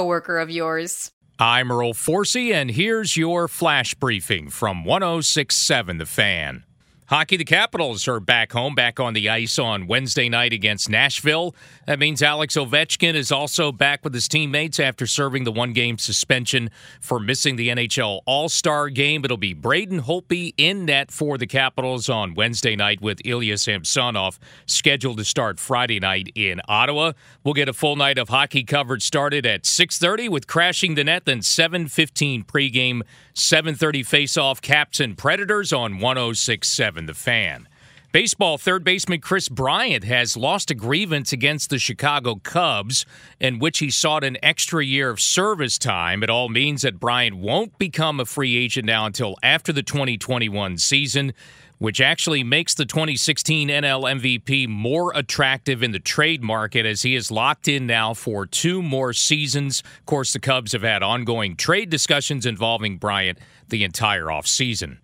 coworker of yours. I'm Earl Forcey, and here's your flash briefing from 1067 The Fan. Hockey, the Capitals are back home, back on the ice on Wednesday night against Nashville. That means Alex Ovechkin is also back with his teammates after serving the one game suspension for missing the NHL All Star game. It'll be Braden Holtby in net for the Capitals on Wednesday night with Ilya Samsonov scheduled to start Friday night in Ottawa. We'll get a full night of hockey coverage started at 6.30 with Crashing the Net, then 7.15 pregame, 7.30 face-off Caps and Predators on 1067 the fan. Baseball third baseman Kris Bryant has lost a grievance against the Chicago Cubs in which he sought an extra year of service time. It all means that Bryant won't become a free agent now until after the 2021 season, which actually makes the 2016 NL MVP more attractive in the trade market as he is locked in now for two more seasons. Of course, the Cubs have had ongoing trade discussions involving Bryant the entire offseason.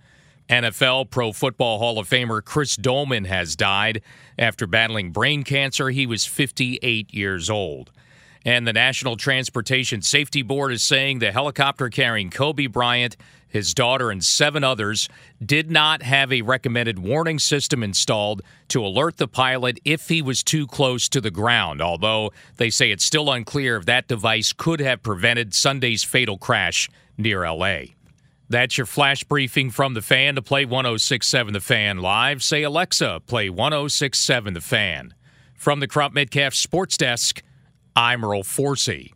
NFL Pro Football Hall of Famer Chris Doleman has died after battling brain cancer. He was 58 years old. And the National Transportation Safety Board is saying the helicopter carrying Kobe Bryant, his daughter, and seven others did not have a recommended warning system installed to alert the pilot if he was too close to the ground, although they say it's still unclear if that device could have prevented Sunday's fatal crash near LA. That's your flash briefing from the fan to play 1067 The Fan live. Say, Alexa, play 1067 The Fan. From the Crump Metcalf Sports Desk, I'm Earl Forcey.